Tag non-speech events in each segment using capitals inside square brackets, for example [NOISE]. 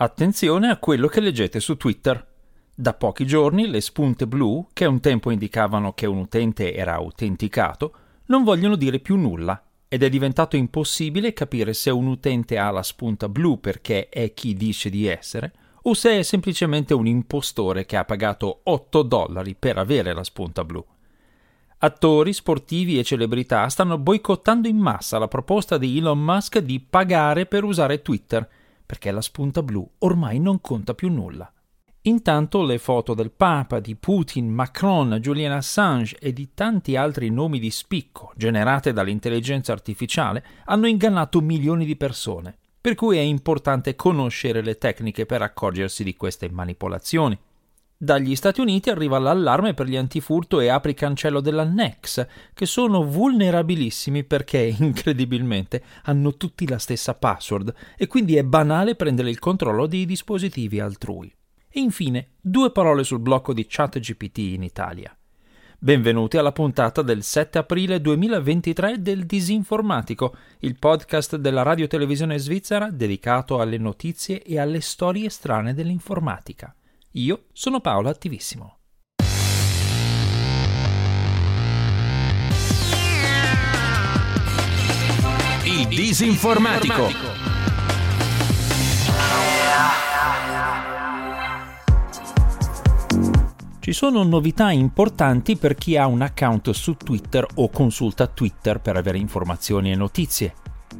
Attenzione a quello che leggete su Twitter. Da pochi giorni le spunte blu, che un tempo indicavano che un utente era autenticato, non vogliono dire più nulla ed è diventato impossibile capire se un utente ha la spunta blu perché è chi dice di essere o se è semplicemente un impostore che ha pagato 8 dollari per avere la spunta blu. Attori, sportivi e celebrità stanno boicottando in massa la proposta di Elon Musk di pagare per usare Twitter, perché la spunta blu ormai non conta più nulla. Intanto le foto del Papa, di Putin, Macron, Julian Assange e di tanti altri nomi di spicco generate dall'intelligenza artificiale hanno ingannato milioni di persone, per cui è importante conoscere le tecniche per accorgersi di queste manipolazioni. Dagli Stati Uniti arriva l'allarme per gli antifurto e apri cancello della Nex, che sono vulnerabilissimi perché, [LAUGHS] incredibilmente, hanno tutti la stessa password e quindi è banale prendere il controllo dei dispositivi altrui. E infine, due parole sul blocco di ChatGPT in Italia. Benvenuti alla puntata del 7 aprile 2023 del Disinformatico, il podcast della radio televisione svizzera dedicato alle notizie e alle storie strane dell'informatica. Io sono Paolo Attivissimo. Il Disinformatico. Ci sono novità importanti per chi ha un account su Twitter o consulta Twitter per avere informazioni e notizie.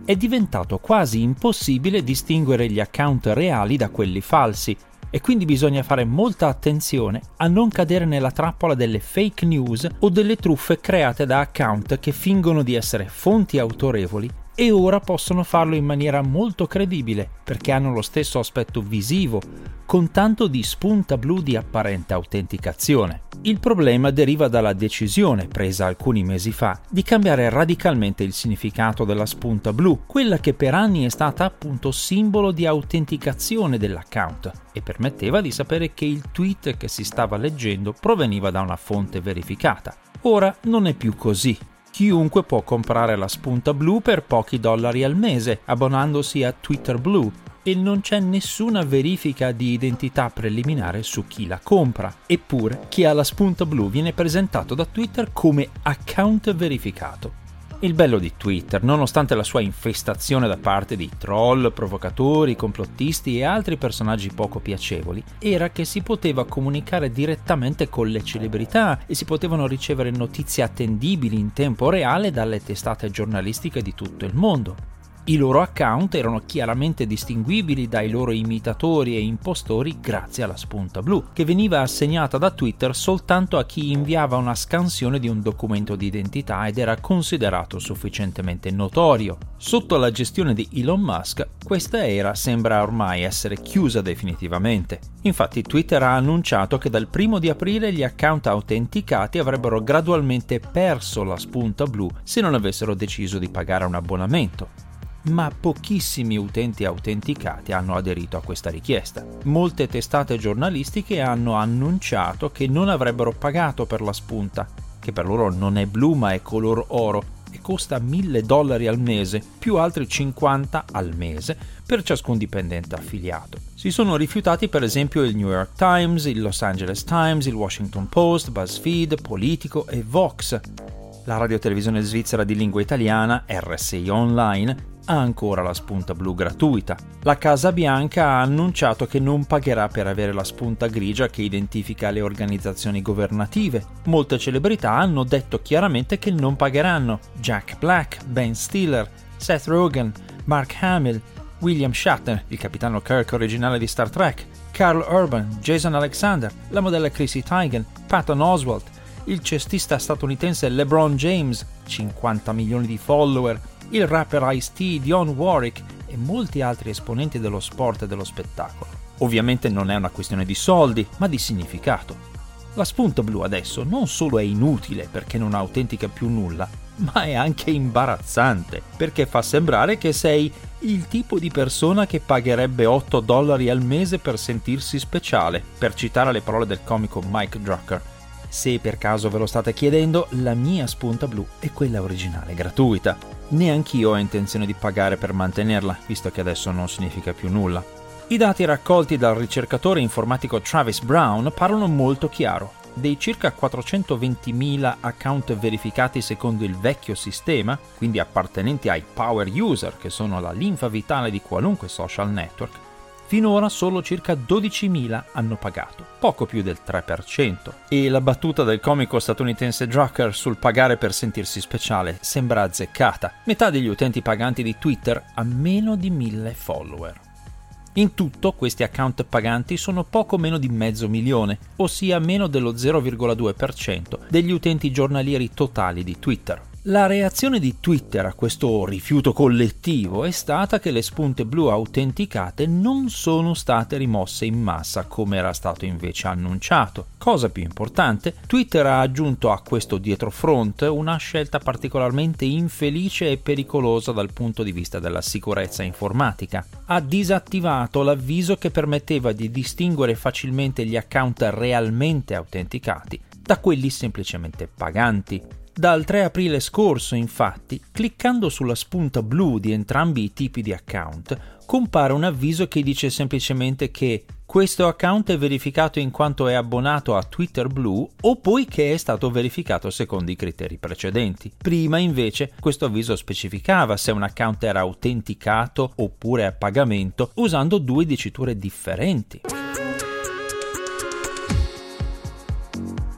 È diventato quasi impossibile distinguere gli account reali da quelli falsi e quindi bisogna fare molta attenzione a non cadere nella trappola delle fake news o delle truffe create da account che fingono di essere fonti autorevoli e ora possono farlo in maniera molto credibile perché hanno lo stesso aspetto visivo, con tanto di spunta blu di apparente autenticazione. Il problema deriva dalla decisione presa alcuni mesi fa di cambiare radicalmente il significato della spunta blu, quella che per anni è stata appunto simbolo di autenticazione dell'account e permetteva di sapere che il tweet che si stava leggendo proveniva da una fonte verificata. Ora non è più così chiunque può comprare la spunta blu per pochi dollari al mese, abbonandosi a Twitter Blue, e non c'è nessuna verifica di identità preliminare su chi la compra. Eppure, chi ha la spunta blu viene presentato da Twitter come account verificato. Il bello di Twitter, nonostante la sua infestazione da parte di troll, provocatori, complottisti e altri personaggi poco piacevoli, era che si poteva comunicare direttamente con le celebrità e si potevano ricevere notizie attendibili in tempo reale dalle testate giornalistiche di tutto il mondo. I loro account erano chiaramente distinguibili dai loro imitatori e impostori grazie alla spunta blu, che veniva assegnata da Twitter soltanto a chi inviava una scansione di un documento di identità ed era considerato sufficientemente notorio. Sotto la gestione di Elon Musk, questa era sembra ormai essere chiusa definitivamente. Infatti Twitter ha annunciato che dal primo di aprile gli account autenticati avrebbero gradualmente perso la spunta blu se non avessero deciso di pagare un abbonamento ma pochissimi utenti autenticati hanno aderito a questa richiesta. Molte testate giornalistiche hanno annunciato che non avrebbero pagato per la spunta, che per loro non è blu ma è color oro e costa 1000 dollari al mese, più altri 50 al mese per ciascun dipendente affiliato. Si sono rifiutati per esempio il New York Times, il Los Angeles Times, il Washington Post, BuzzFeed, Politico e Vox. La radiotelevisione svizzera di lingua italiana, RSI Online, ha ancora la spunta blu gratuita. La Casa Bianca ha annunciato che non pagherà per avere la spunta grigia che identifica le organizzazioni governative. Molte celebrità hanno detto chiaramente che non pagheranno. Jack Black, Ben Stiller, Seth Rogen, Mark Hamill, William Shatner, il capitano Kirk originale di Star Trek, Carl Urban, Jason Alexander, la modella Chrissy Teigen, Patton Oswalt, il cestista statunitense LeBron James, 50 milioni di follower, il rapper Ice-T, Dionne Warwick e molti altri esponenti dello sport e dello spettacolo. Ovviamente non è una questione di soldi, ma di significato. La spunta blu adesso non solo è inutile perché non autentica più nulla, ma è anche imbarazzante perché fa sembrare che sei il tipo di persona che pagherebbe 8 dollari al mese per sentirsi speciale, per citare le parole del comico Mike Drucker. Se per caso ve lo state chiedendo, la mia spunta blu è quella originale gratuita. Neanch'io ho intenzione di pagare per mantenerla, visto che adesso non significa più nulla. I dati raccolti dal ricercatore informatico Travis Brown parlano molto chiaro. Dei circa 420.000 account verificati secondo il vecchio sistema, quindi appartenenti ai power user, che sono la linfa vitale di qualunque social network, finora solo circa 12.000 hanno pagato, poco più del 3%. E la battuta del comico statunitense Drucker sul pagare per sentirsi speciale sembra azzeccata. Metà degli utenti paganti di Twitter ha meno di 1000 follower. In tutto questi account paganti sono poco meno di mezzo milione, ossia meno dello 0,2% degli utenti giornalieri totali di Twitter. La reazione di Twitter a questo rifiuto collettivo è stata che le spunte blu autenticate non sono state rimosse in massa come era stato invece annunciato. Cosa più importante, Twitter ha aggiunto a questo dietrofront una scelta particolarmente infelice e pericolosa dal punto di vista della sicurezza informatica. Ha disattivato l'avviso che permetteva di distinguere facilmente gli account realmente autenticati da quelli semplicemente paganti. Dal 3 aprile scorso, infatti, cliccando sulla spunta blu di entrambi i tipi di account, compare un avviso che dice semplicemente che questo account è verificato in quanto è abbonato a Twitter Blue o poiché è stato verificato secondo i criteri precedenti. Prima invece questo avviso specificava se un account era autenticato oppure a pagamento usando due diciture differenti.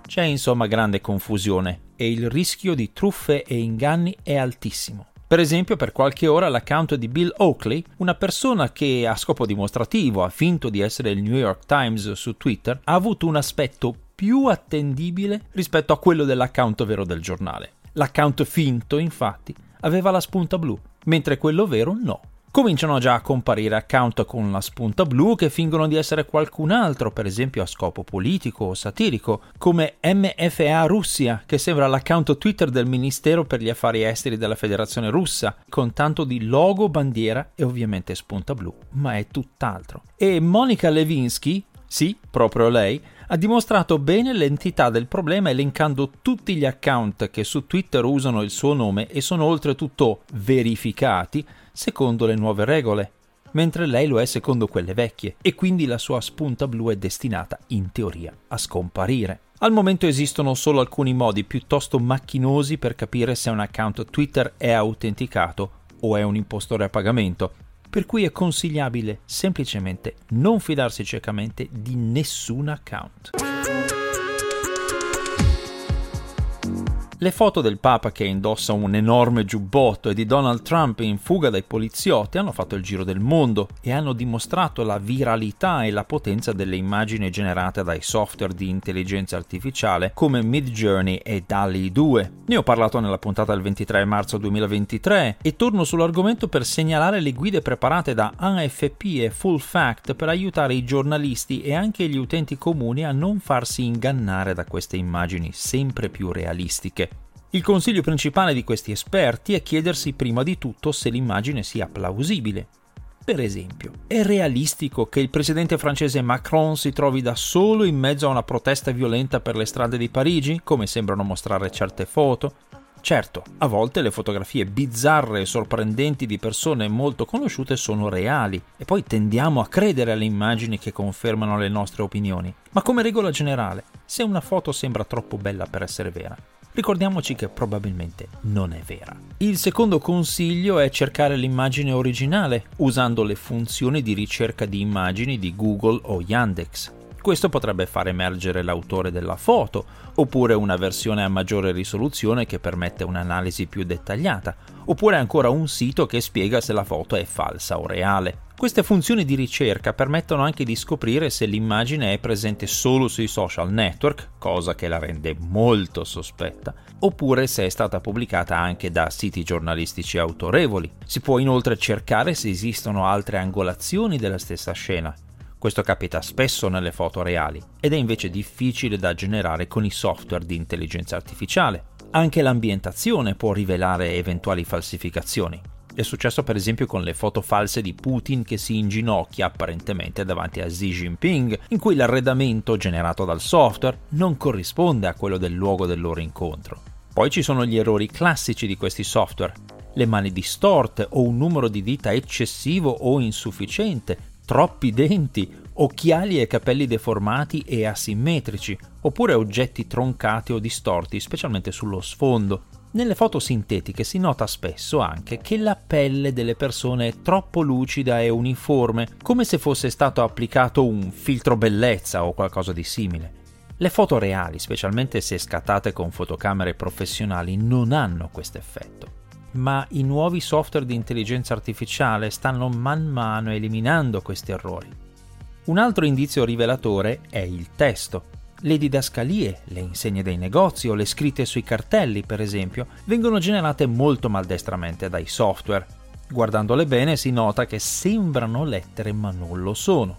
C'è insomma grande confusione e il rischio di truffe e inganni è altissimo. Per esempio, per qualche ora l'account di Bill Oakley, una persona che a scopo dimostrativo ha finto di essere il New York Times su Twitter, ha avuto un aspetto più attendibile rispetto a quello dell'account vero del giornale. L'account finto, infatti, aveva la spunta blu, mentre quello vero no. Cominciano già a comparire account con la spunta blu che fingono di essere qualcun altro, per esempio a scopo politico o satirico, come MFA Russia, che sembra l'account Twitter del Ministero per gli Affari Esteri della Federazione Russa, con tanto di logo, bandiera e ovviamente spunta blu, ma è tutt'altro. E Monica Levinsky, sì, proprio lei, ha dimostrato bene l'entità del problema elencando tutti gli account che su Twitter usano il suo nome e sono oltretutto verificati secondo le nuove regole, mentre lei lo è secondo quelle vecchie, e quindi la sua spunta blu è destinata, in teoria, a scomparire. Al momento esistono solo alcuni modi piuttosto macchinosi per capire se un account Twitter è autenticato o è un impostore a pagamento, per cui è consigliabile semplicemente non fidarsi ciecamente di nessun account. Le foto del Papa che indossa un enorme giubbotto e di Donald Trump in fuga dai poliziotti hanno fatto il giro del mondo e hanno dimostrato la viralità e la potenza delle immagini generate dai software di intelligenza artificiale come Midjourney e DALI 2. Ne ho parlato nella puntata del 23 marzo 2023 e torno sull'argomento per segnalare le guide preparate da AFP e Full Fact per aiutare i giornalisti e anche gli utenti comuni a non farsi ingannare da queste immagini sempre più realistiche. Il consiglio principale di questi esperti è chiedersi prima di tutto se l'immagine sia plausibile. Per esempio, è realistico che il presidente francese Macron si trovi da solo in mezzo a una protesta violenta per le strade di Parigi, come sembrano mostrare certe foto? Certo, a volte le fotografie bizzarre e sorprendenti di persone molto conosciute sono reali e poi tendiamo a credere alle immagini che confermano le nostre opinioni. Ma come regola generale, se una foto sembra troppo bella per essere vera, ricordiamoci che probabilmente non è vera. Il secondo consiglio è cercare l'immagine originale usando le funzioni di ricerca di immagini di Google o Yandex. Questo potrebbe far emergere l'autore della foto, oppure una versione a maggiore risoluzione che permette un'analisi più dettagliata, oppure ancora un sito che spiega se la foto è falsa o reale. Queste funzioni di ricerca permettono anche di scoprire se l'immagine è presente solo sui social network, cosa che la rende molto sospetta, oppure se è stata pubblicata anche da siti giornalistici autorevoli. Si può inoltre cercare se esistono altre angolazioni della stessa scena, questo capita spesso nelle foto reali ed è invece difficile da generare con i software di intelligenza artificiale. Anche l'ambientazione può rivelare eventuali falsificazioni. È successo per esempio con le foto false di Putin che si inginocchia apparentemente davanti a Xi Jinping, in cui l'arredamento generato dal software non corrisponde a quello del luogo del loro incontro. Poi ci sono gli errori classici di questi software, le mani distorte o un numero di dita eccessivo o insufficiente, troppi denti, occhiali e capelli deformati e asimmetrici, oppure oggetti troncati o distorti, specialmente sullo sfondo. Nelle foto sintetiche si nota spesso anche che la pelle delle persone è troppo lucida e uniforme, come se fosse stato applicato un filtro bellezza o qualcosa di simile. Le foto reali, specialmente se scattate con fotocamere professionali, non hanno questo effetto. Ma i nuovi software di intelligenza artificiale stanno man mano eliminando questi errori. Un altro indizio rivelatore è il testo. Le didascalie, le insegne dei negozi o le scritte sui cartelli, per esempio, vengono generate molto maldestramente dai software. Guardandole bene si nota che sembrano lettere ma non lo sono.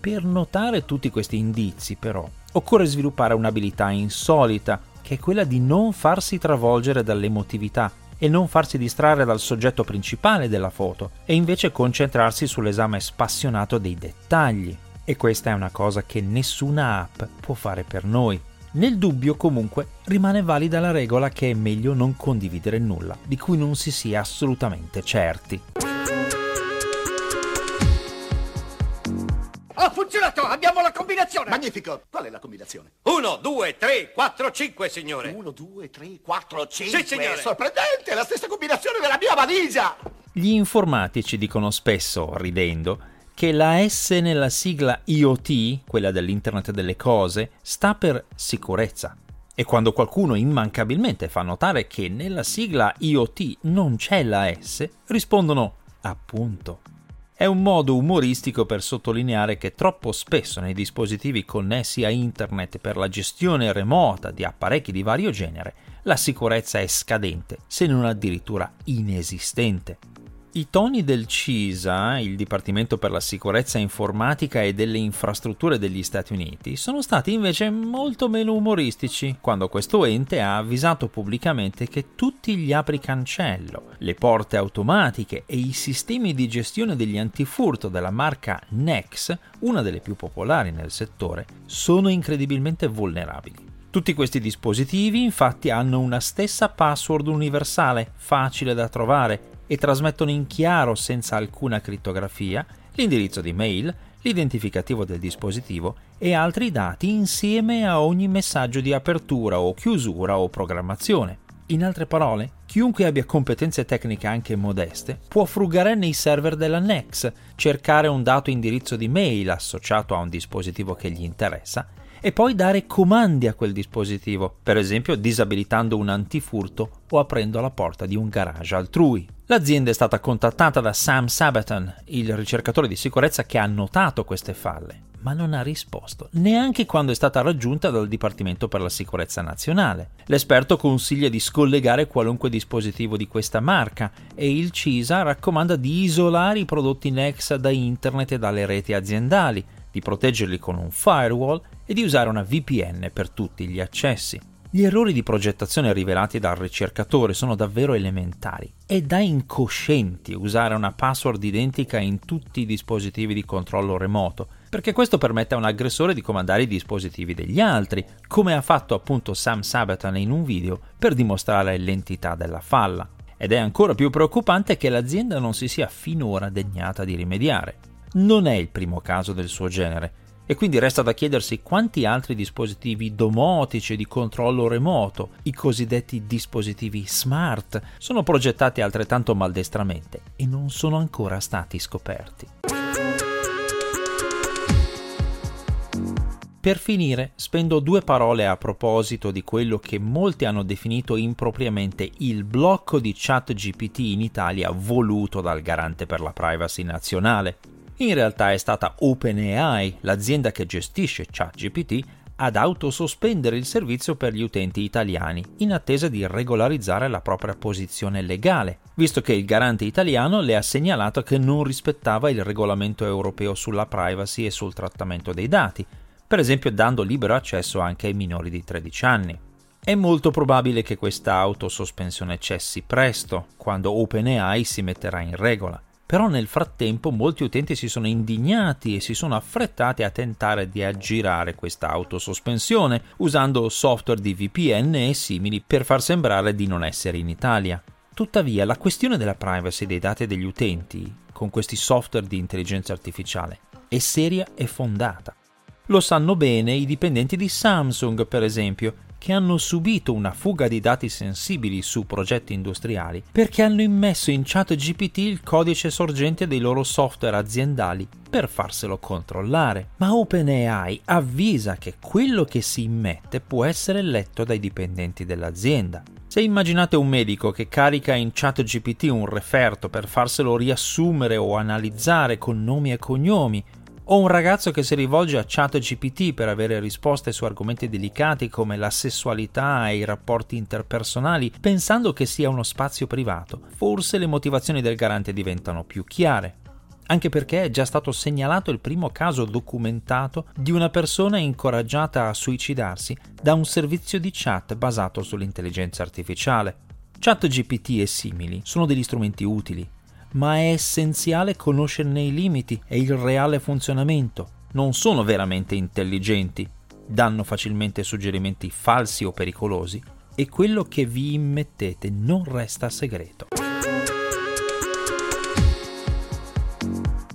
Per notare tutti questi indizi, però, occorre sviluppare un'abilità insolita, che è quella di non farsi travolgere dall'emotività e non farsi distrarre dal soggetto principale della foto, e invece concentrarsi sull'esame spassionato dei dettagli. E questa è una cosa che nessuna app può fare per noi. Nel dubbio comunque rimane valida la regola che è meglio non condividere nulla di cui non si sia assolutamente certi. Ha funzionato! Abbiamo la combinazione! Magnifico! Qual è la combinazione? 1, 2, 3, 4, 5, signore! 1, 2, 3, 4, 5. Sì, signore. Sorprendente! È la stessa combinazione della mia valigia! Gli informatici dicono spesso, ridendo, che la S nella sigla IoT, quella dell'Internet delle cose, sta per sicurezza. E quando qualcuno immancabilmente fa notare che nella sigla IoT non c'è la S, rispondono appunto. È un modo umoristico per sottolineare che troppo spesso nei dispositivi connessi a Internet per la gestione remota di apparecchi di vario genere, la sicurezza è scadente, se non addirittura inesistente. I toni del CISA, il Dipartimento per la sicurezza informatica e delle infrastrutture degli Stati Uniti, sono stati invece molto meno umoristici quando questo ente ha avvisato pubblicamente che tutti gli apricancello, le porte automatiche e i sistemi di gestione degli antifurto della marca Nex, una delle più popolari nel settore, sono incredibilmente vulnerabili. Tutti questi dispositivi infatti hanno una stessa password universale, facile da trovare e trasmettono in chiaro, senza alcuna crittografia, l'indirizzo di mail, l'identificativo del dispositivo e altri dati insieme a ogni messaggio di apertura o chiusura o programmazione. In altre parole, chiunque abbia competenze tecniche anche modeste può frugare nei server della Nex, cercare un dato indirizzo di mail associato a un dispositivo che gli interessa e poi dare comandi a quel dispositivo, per esempio disabilitando un antifurto o aprendo la porta di un garage altrui. L'azienda è stata contattata da Sam Sabaton, il ricercatore di sicurezza che ha notato queste falle, ma non ha risposto, neanche quando è stata raggiunta dal Dipartimento per la Sicurezza Nazionale. L'esperto consiglia di scollegare qualunque dispositivo di questa marca e il CISA raccomanda di isolare i prodotti Nexa da internet e dalle reti aziendali, di proteggerli con un firewall e di usare una VPN per tutti gli accessi. Gli errori di progettazione rivelati dal ricercatore sono davvero elementari. È da incoscienti usare una password identica in tutti i dispositivi di controllo remoto, perché questo permette a un aggressore di comandare i dispositivi degli altri, come ha fatto appunto Sam Sabaton in un video per dimostrare l'entità della falla. Ed è ancora più preoccupante che l'azienda non si sia finora degnata di rimediare. Non è il primo caso del suo genere, e quindi resta da chiedersi quanti altri dispositivi domotici di controllo remoto, i cosiddetti dispositivi smart, sono progettati altrettanto maldestramente e non sono ancora stati scoperti. Per finire, spendo due parole a proposito di quello che molti hanno definito impropriamente il blocco di ChatGPT in Italia voluto dal garante per la privacy nazionale. In realtà è stata OpenAI, l'azienda che gestisce ChatGPT, ad autosospendere il servizio per gli utenti italiani, in attesa di regolarizzare la propria posizione legale, visto che il garante italiano le ha segnalato che non rispettava il regolamento europeo sulla privacy e sul trattamento dei dati, per esempio dando libero accesso anche ai minori di 13 anni. È molto probabile che questa autosospensione cessi presto, quando OpenAI si metterà in regola. Però nel frattempo molti utenti si sono indignati e si sono affrettati a tentare di aggirare questa autosospensione usando software di VPN e simili per far sembrare di non essere in Italia. Tuttavia la questione della privacy dei dati degli utenti con questi software di intelligenza artificiale è seria e fondata. Lo sanno bene i dipendenti di Samsung, per esempio, che hanno subito una fuga di dati sensibili su progetti industriali perché hanno immesso in chat GPT il codice sorgente dei loro software aziendali per farselo controllare. Ma OpenAI avvisa che quello che si immette può essere letto dai dipendenti dell'azienda. Se immaginate un medico che carica in chat GPT un referto per farselo riassumere o analizzare con nomi e cognomi, o un ragazzo che si rivolge a ChatGPT per avere risposte su argomenti delicati come la sessualità e i rapporti interpersonali, pensando che sia uno spazio privato, forse le motivazioni del garante diventano più chiare. Anche perché è già stato segnalato il primo caso documentato di una persona incoraggiata a suicidarsi da un servizio di chat basato sull'intelligenza artificiale. ChatGPT e simili sono degli strumenti utili, ma è essenziale conoscerne i limiti e il reale funzionamento. Non sono veramente intelligenti, danno facilmente suggerimenti falsi o pericolosi e quello che vi immettete non resta segreto.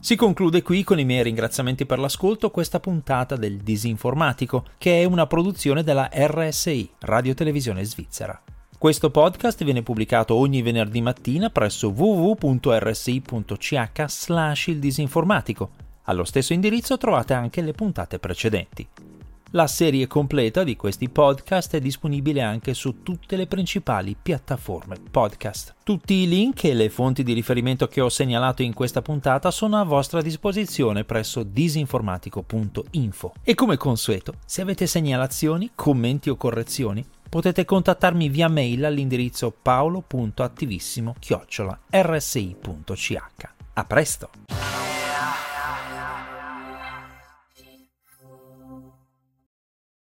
Si conclude qui con i miei ringraziamenti per l'ascolto questa puntata del Disinformatico, che è una produzione della RSI, Radio Televisione Svizzera. Questo podcast viene pubblicato ogni venerdì mattina presso www.rsi.ch slash il disinformatico. Allo stesso indirizzo trovate anche le puntate precedenti. La serie completa di questi podcast è disponibile anche su tutte le principali piattaforme podcast. Tutti i link e le fonti di riferimento che ho segnalato in questa puntata sono a vostra disposizione presso disinformatico.info. E come consueto, se avete segnalazioni, commenti o correzioni, potete contattarmi via mail all'indirizzo paolo.attivissimo-rsi.ch. A presto!